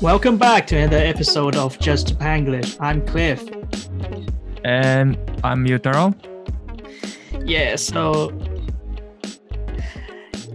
Welcome back to another episode of Just Panglish. I'm Cliff. And I'm Yutaro. Yeah, so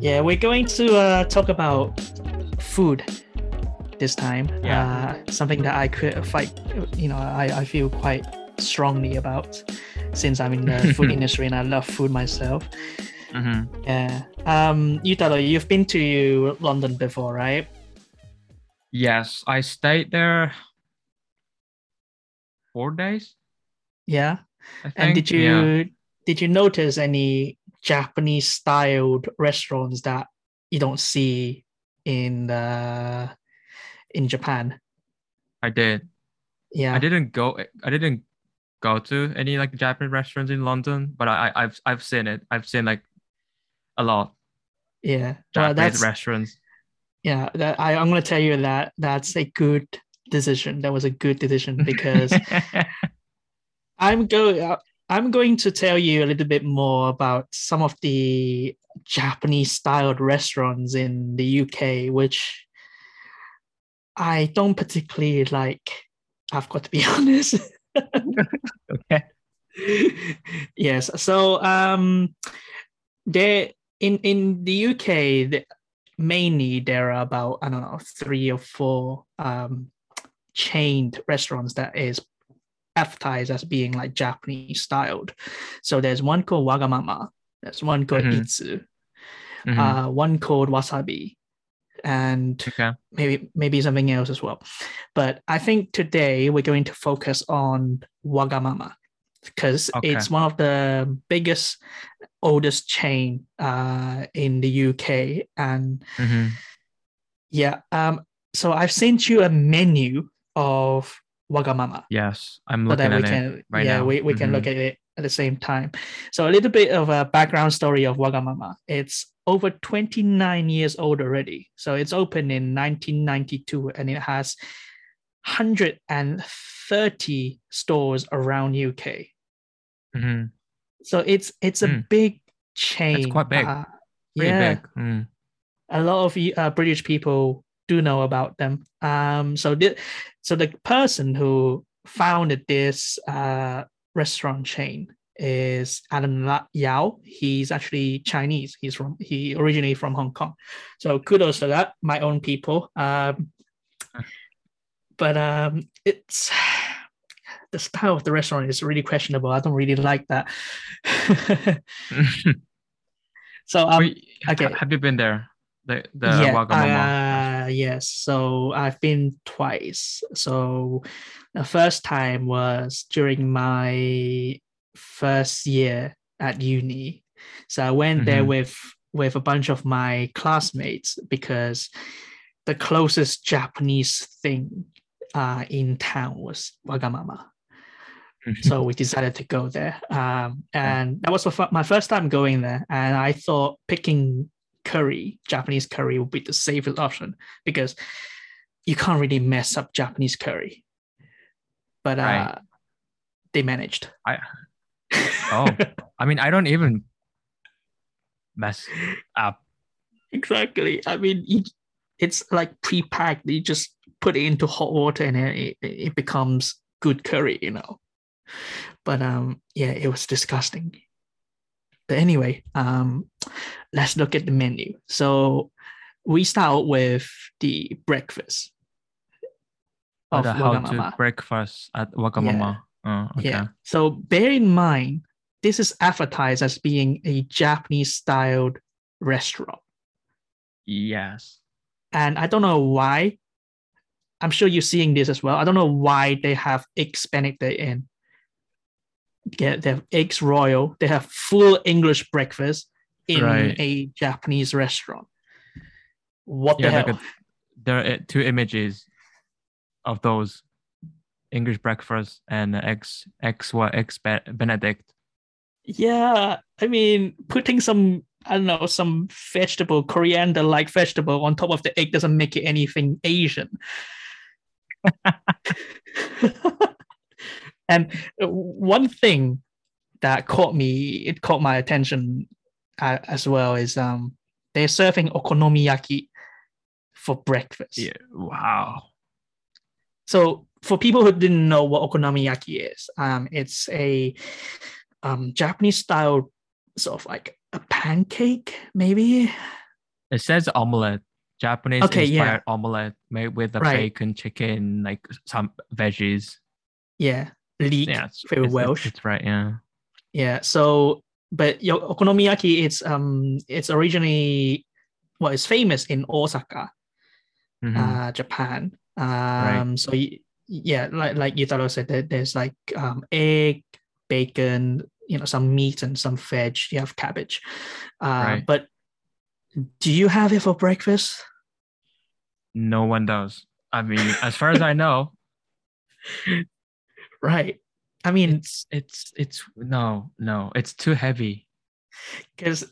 yeah, we're going to uh, talk about food this time. Yeah. Uh, something that I could fight, you know, I, I feel quite strongly about since I'm in the food industry and I love food myself. Mm-hmm. Yeah. Um, Yutaro, you've been to London before, right? Yes, I stayed there four days. Yeah. And did you Yeah. did you notice any Japanese styled restaurants that you don't see in the in Japan? I did. Yeah. I didn't go. I didn't go to any like Japanese restaurants in London, but I, I I've I've seen it. I've seen like a lot Yeah. Well, Japanese that's restaurants. Yeah. That, I I'm gonna tell you that that's a good decision. That was a good decision because I'm going. I'm going to tell you a little bit more about some of the Japanese styled restaurants in the UK, which I don't particularly like. I've got to be honest. okay. yes. So um, there in in the UK, the, mainly there are about I don't know three or four um, chained restaurants that is advertised as being like Japanese styled. So there's one called Wagamama. There's one called Mhm. Itsu. Mhm. Uh, one called Wasabi, and okay. maybe maybe something else as well. But I think today we're going to focus on Wagamama because Okay. it's one of the biggest, oldest chain uh, in the UK, and Mhm. yeah. Um. So I've sent you a menu of Wagamama Yes, I'm so looking that we at it. can right yeah now. we, we can look at it at the same time so a little bit of a background story of wagamama it's over 29 years old already so it's opened in 1992 and it has 130 stores around uk Mhm. so it's it's a Mm. big chain quite big. uh, yeah big. Mm. a lot of uh, British people do know about them. Um, so the so the person who founded this uh, restaurant chain is La- Yau. He's actually Chinese. He's from he originally from Hong Kong. So kudos to that, my own people. Um, but um, it's the style of the restaurant is really questionable. I don't really like that. so um, Wait, okay. Have you been there? The the yeah, Wagamama. uh, yes. So I've been twice. So the first time was during my first year at uni. So I went there Mhm. with with a bunch of my classmates because the closest Japanese thing uh, in town was Wagamama. So we decided to go there. Um, and that was my first time going there. And i thought picking curry japanese curry would be the safest option because you can't really mess up japanese curry. But uh, Right. they managed. I oh I mean I don't even mess up. exactly. I mean it's like pre-packed. You just put it into hot water and it, it becomes good curry you know but um yeah it was disgusting but anyway um let's look at the menu so we start with the breakfast of the how to breakfast at Wagamama. Oh, okay. Yeah. So bear in mind, this is advertised as being a Japanese styled restaurant. Yes. And I don't know why. I'm sure you're seeing this as well. I don't know why they have eggs benedict in. Yeah, they have eggs royal. They have full English breakfast in Right. a Japanese restaurant. What Yeah, the like a, there are uh, two images of those English breakfast and eggs eggs what eggs Be- Benedict. Yeah, I mean, putting some I don't know some vegetable, coriander like vegetable on top of the egg doesn't make it anything Asian. and one thing that caught me, it caught my attention uh, as well is um they're serving okonomiyaki for breakfast. Yeah. Wow. so for people who didn't know what okonomiyaki is, um, it's a um, Japanese style sort of like a pancake, maybe. It says omelette. Japanese Okay, yeah. inspired omelette made with the Right. bacon, chicken, like some veggies. Yeah, leek. Yeah, it's, very it's- Welsh. It's, right. Yeah. Yeah. So, but your okonomiyaki, it's um, it's originally well, it's famous in Osaka, Mhm. uh, Japan. Um, right. so yeah, like like Yutaro said, that there's like um, egg, bacon, you know, some meat and some veg. You have cabbage, uh, Right. but do you have it for breakfast? no one does. I mean, as far as I know, Right. I mean, it's it's it's no no. It's too heavy. because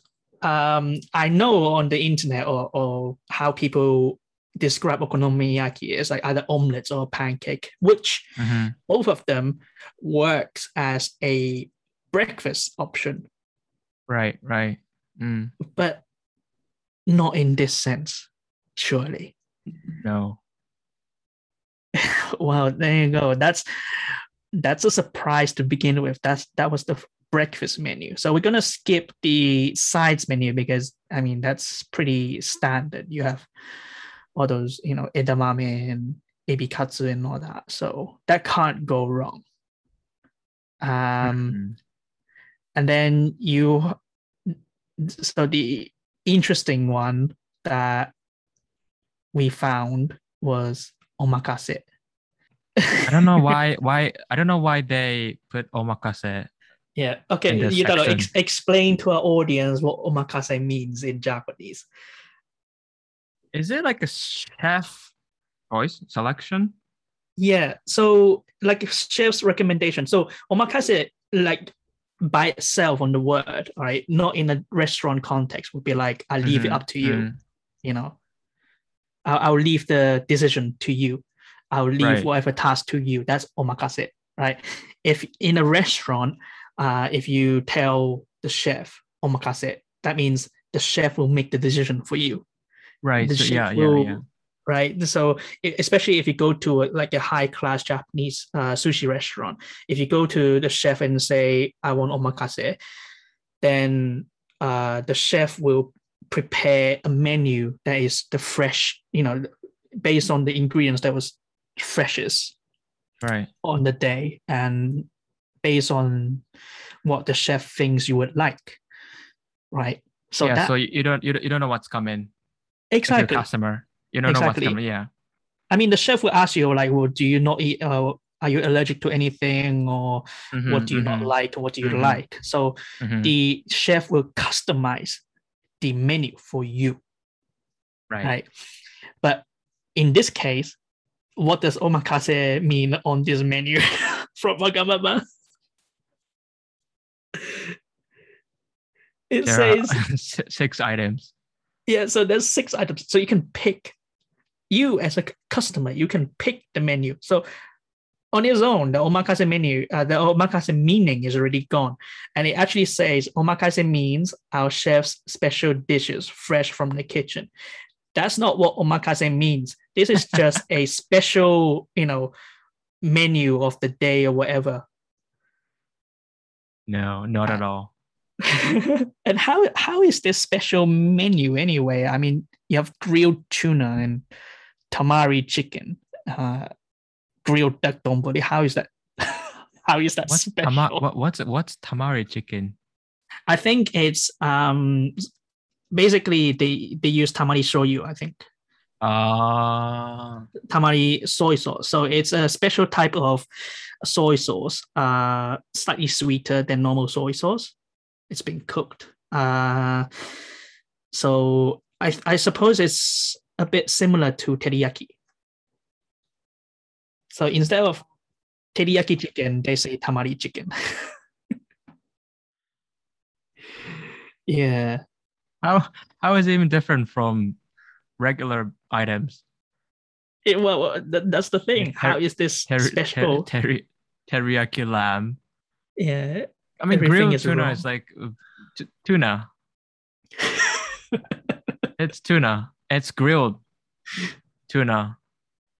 um, I know on the internet or, or how people describe okonomiyaki is like either omelets or pancake, which Mhm. both of them works as a breakfast option, Right. Right. Mm, but not in this sense, surely. no. Well, there you go. That's that's a surprise to begin with. That's that was the breakfast menu. So we're gonna skip the sides menu because I mean that's pretty standard. You have all those, you know, edamame and ebikatsu and all that. So that can't go wrong. Um, Mhm. and then you so the interesting one that we found was omakase. I don't know why why I don't know why they put omakase. Yeah. Okay. You gotta ex- explain to our audience what omakase means in Japanese. Is it like a chef choice selection? Yeah. So like chef's recommendation. So omakase, like by itself on the word, right? not in a restaurant context, would be like I leave it Mhm, up to you. mm. You know, I'll, I'll leave the decision to you. I'll leave Right. whatever task to you. That's omakase, right? If in a restaurant, uh, if you tell the chef omakase, that means the chef will make the decision for you. Right. the So, chef yeah, yeah, yeah. Right? So especially if you go to a, like a high class Japanese uh, sushi restaurant, if you go to the chef and say I want omakase, then uh, the chef will prepare a menu that is the fresh, you know, based on the ingredients that was freshest Right. on the day and based on what the chef thinks you would like, right? So yeah. that so you, don't you don't, you don't know what's coming exactly. customer. You don't know Exactly. what's coming. Yeah. I mean, the chef will ask you like, "Well, do you not eat? Uh, are you allergic to anything, or what Mhm, do you not mhm, like, or what do you mhm. like?" So mhm. the chef will customize the menu for you, right. right? But in this case, what does omakase mean on this menu from Wagamama? It There says six items. Yeah, so there's six items. So you can pick, you as a customer, you can pick the menu. So on its own, the omakase menu, uh, the omakase meaning is already gone. And it actually says omakase means our chef's special dishes fresh from the kitchen. That's not what omakase means. This is just a special, you know, menu of the day or whatever. No, not at all. and how how is this special menu anyway? I mean, you have grilled tuna and tamari chicken, uh, grilled duck donburi. How is that? how is that What's special? tama- what, what's what's tamari chicken? I think it's um basically they they use tamari shoyu. I think Uh tamari soy sauce. So it's a special type of soy sauce, uh, slightly sweeter than normal soy sauce. It's been cooked. Uh, so I I suppose it's a bit similar to teriyaki. So instead of teriyaki chicken, they say tamari chicken. yeah. how how is it even different from regular items? It, well, well, th- that's the thing. Ter- How is this ter- special? teri- teriyaki lamb. yeah. I mean, grilled is tuna wrong. is like t- tuna. It's tuna. It's grilled tuna.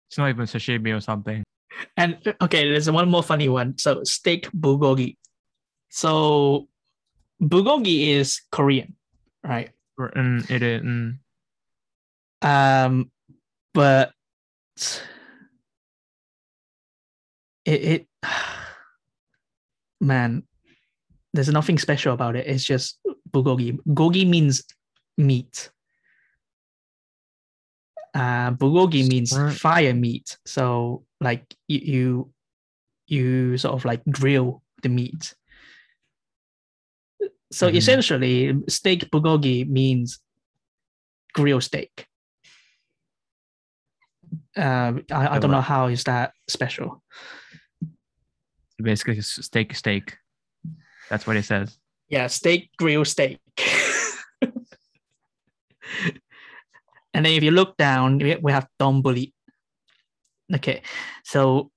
It's not even sashimi or something. And okay, there's one more funny one. So steak bulgogi. So bulgogi is Korean, right? Mm, it is. mm. Um, but it, it man, there's nothing special about it. It's just bulgogi. Gogi means meat. Uh, bulgogi means fire meat. So like you, you you sort of like grill the meat. So Mhm. essentially, steak bulgogi means grill steak. Um, I, I don't know how is that special. Basically, steak, steak. That's what it says. Yeah, steak grill steak. and then if you look down, we have donburi. Okay, so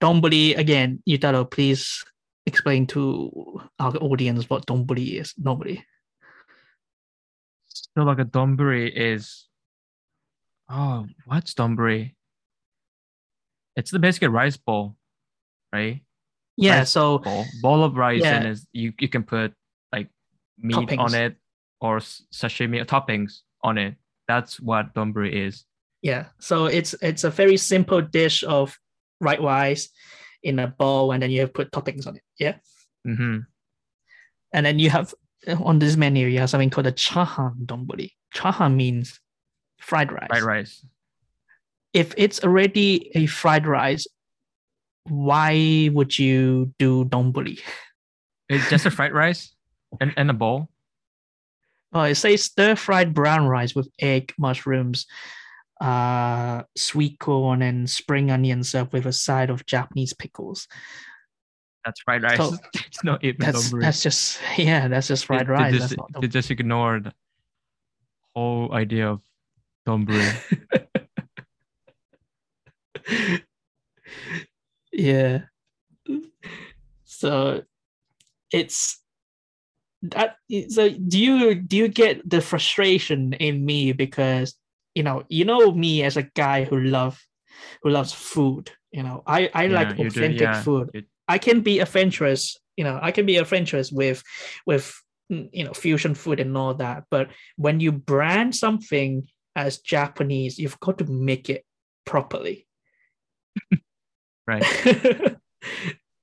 donburi again, Yutaro, please explain to our audience what donburi is. Donburi. So like a donburi is. Oh, what's donburi? It's the basically rice bowl, right? Yeah, Rice so Bowl, bowl of rice, Yeah. and is you you can put like meat on it or sashimi toppings on it. That's what donburi is. yeah, so it's it's a very simple dish of white rice in a bowl, and then you have put toppings on it. Yeah. Mm-hmm. And then you have on this menu, you have something called a chahan donburi. Chahan means fried rice. Fried rice. If it's already a fried rice, why would you do donburi? It's just a fried rice and, and a bowl. Oh, it says stir fried brown rice with egg, mushrooms, uh, sweet corn, and spring onion served with a side of Japanese pickles. That's fried rice. So, it's not even That's that's just yeah, that's just fried They- rice. They That's just, they just ignore the whole idea of donburi. yeah. So it's that so do you do you get the frustration in me because you know you know me as a guy who love who loves food you know i i Yeah, like you do, authentic yeah. food You- i can be adventurous you know i can be adventurous with with mm, you know fusion food and all that but when you brand something as japanese you've got to make it properly Right.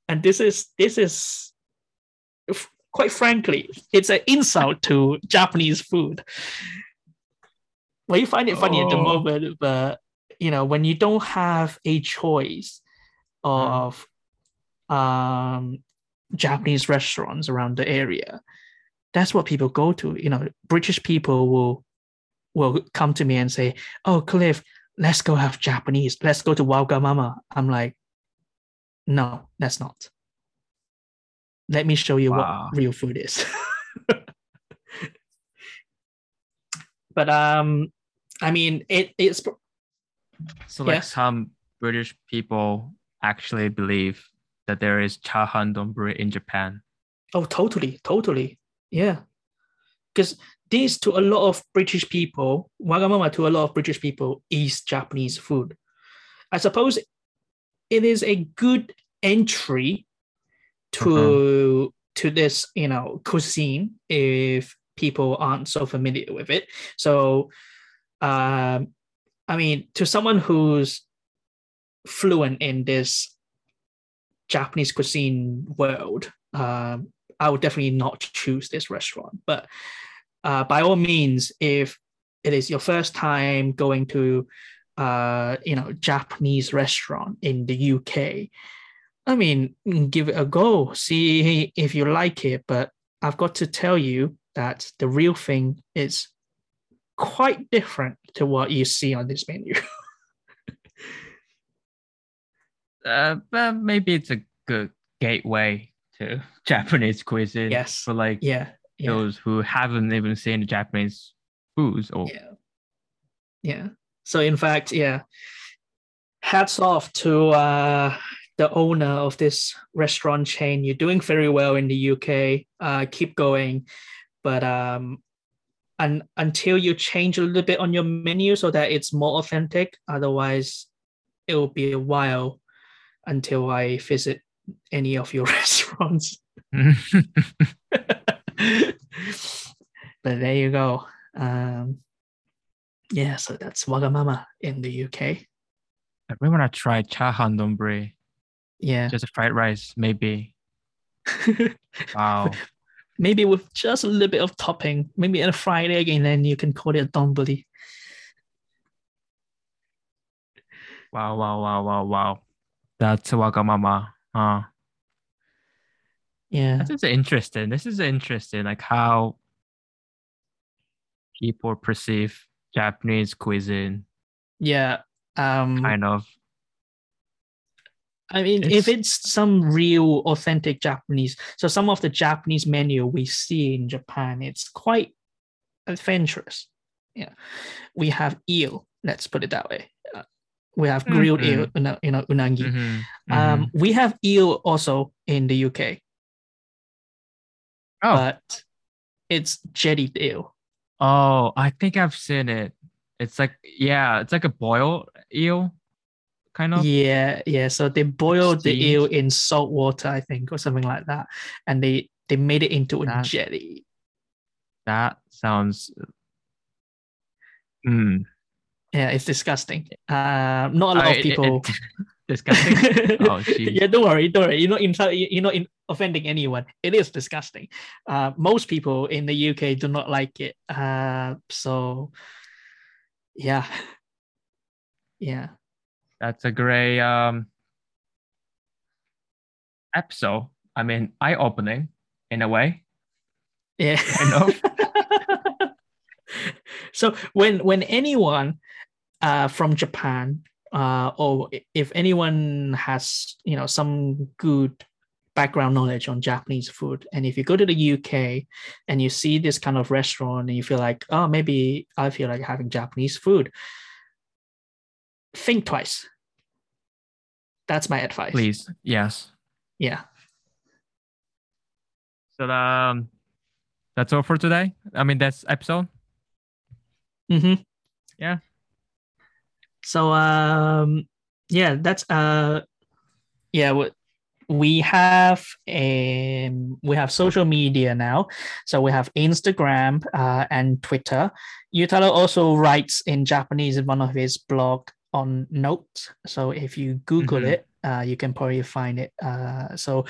and this is this is quite frankly it's an insult to japanese food well you find it funny at the Oh. moment but you know when you don't have a choice of um japanese restaurants around the area that's what people go to you know british people will will come to me and say oh cliff let's go have japanese let's go to wagamama i'm like no, that's not. Let me show you Wow. what real food is. but um, I mean, it it's So like Yeah. some British people actually believe that there is chahan donburi in Japan. oh totally, totally, yeah. Because this to a lot of British people, Wagamama to a lot of British people is Japanese food. I suppose it is a good entry to to this you know cuisine if people aren't so familiar with it. So um i mean to someone who's fluent in this japanese cuisine world um i would definitely not choose this restaurant. But uh, by all means if it is your first time going to uh you know japanese restaurant in the uk i mean give it a go see if you like it but i've got to tell you that the real thing is quite different to what you see on this menu. Uh, but maybe it's a good gateway to Japanese cuisine yes. for like yeah yeah. those who haven't even seen Japanese foods or yeah. Yeah. So in fact yeah. Hats off to uh the owner of this restaurant chain you're doing very well in the uk uh keep going but um and until you change a little bit on your menu so that it's more authentic otherwise it will be a while until I visit any of your restaurants. but there you go. Um, yeah, so that's Wagamama in the UK. I really want to try chahan donburi, Yeah. just a fried rice, maybe. Wow. maybe with just a little bit of topping, maybe a fried egg, and then you can call it a donburi. Wow, wow, wow, wow, wow. That's Wagamama. Huh. Yeah. This is interesting. This is interesting, like how people perceive Japanese cuisine, Yeah. Um kind of. I mean, It's- if it's some real authentic Japanese, so some of the Japanese menu we see in Japan, it's quite adventurous. Yeah, we have eel. Let's put it that way. Uh, we have grilled Mhm. eel, una- you know, unagi. Mhm, Um, mhm. we have eel also in the UK, oh, but it's jellied eel. oh, I think I've seen it. It's like yeah, it's like a boiled eel, kind of. Yeah, yeah. So they boiled the eel in salt water, I think, or something like that, and they they made it into a jelly. That sounds. Mm. Yeah, it's disgusting. Uh, not a lot I- of people. it- disgusting. Oh, yeah, don't worry, don't worry. You're not in, you're not in offending anyone. It is disgusting. Uh, most people in the UK do not like it. Uh, so yeah, yeah, That's a great um episode. I mean, eye opening in a way. yeah. So when when anyone uh, from Japan uh, or if anyone has you know some good background knowledge on Japanese food, and if you go to the UK and you see this kind of restaurant and you feel like oh maybe I feel like having Japanese food, think twice. That's my advice. Please. Yes. Yeah. So um that's all for today. I mean that's episode. Mm-hmm. Yeah. So um yeah, that's uh yeah, what we have um we have social media now. So we have Instagram uh, and Twitter. Yutaro also writes in Japanese in one of his blog on notes. So if you Google Mhm. it, uh, you can probably find it. Uh, so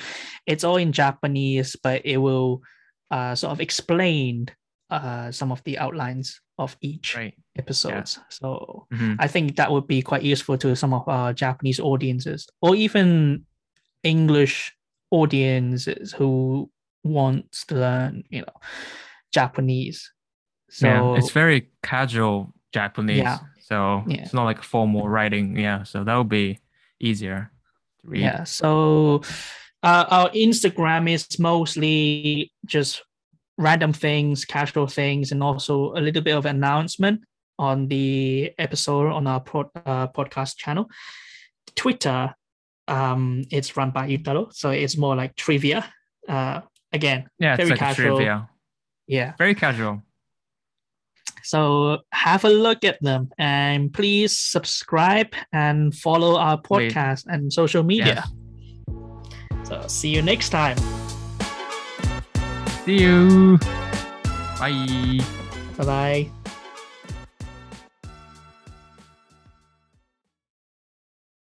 it's all in Japanese, but it will uh, sort of explain uh, some of the outlines of each Right. episodes. So Mhm. I think that would be quite useful to some of our Japanese audiences or even English audiences who want to learn, you know, Japanese. So yeah, it's very casual Japanese. Yeah. So Yeah. it's not like formal writing. Yeah. So that would be easier to read. yeah. So uh, our Instagram is mostly just random things, casual things, and also a little bit of announcement on the episode on our pod, uh, podcast channel. Twitter, um, it's run by Yutaro, so it's more like trivia. Uh, again, Yeah, Very like casual. trivia. yeah. Very casual. So have a look at them and please subscribe and follow our podcast and social media. Yes. So see you next time. See you. Bye. Bye bye.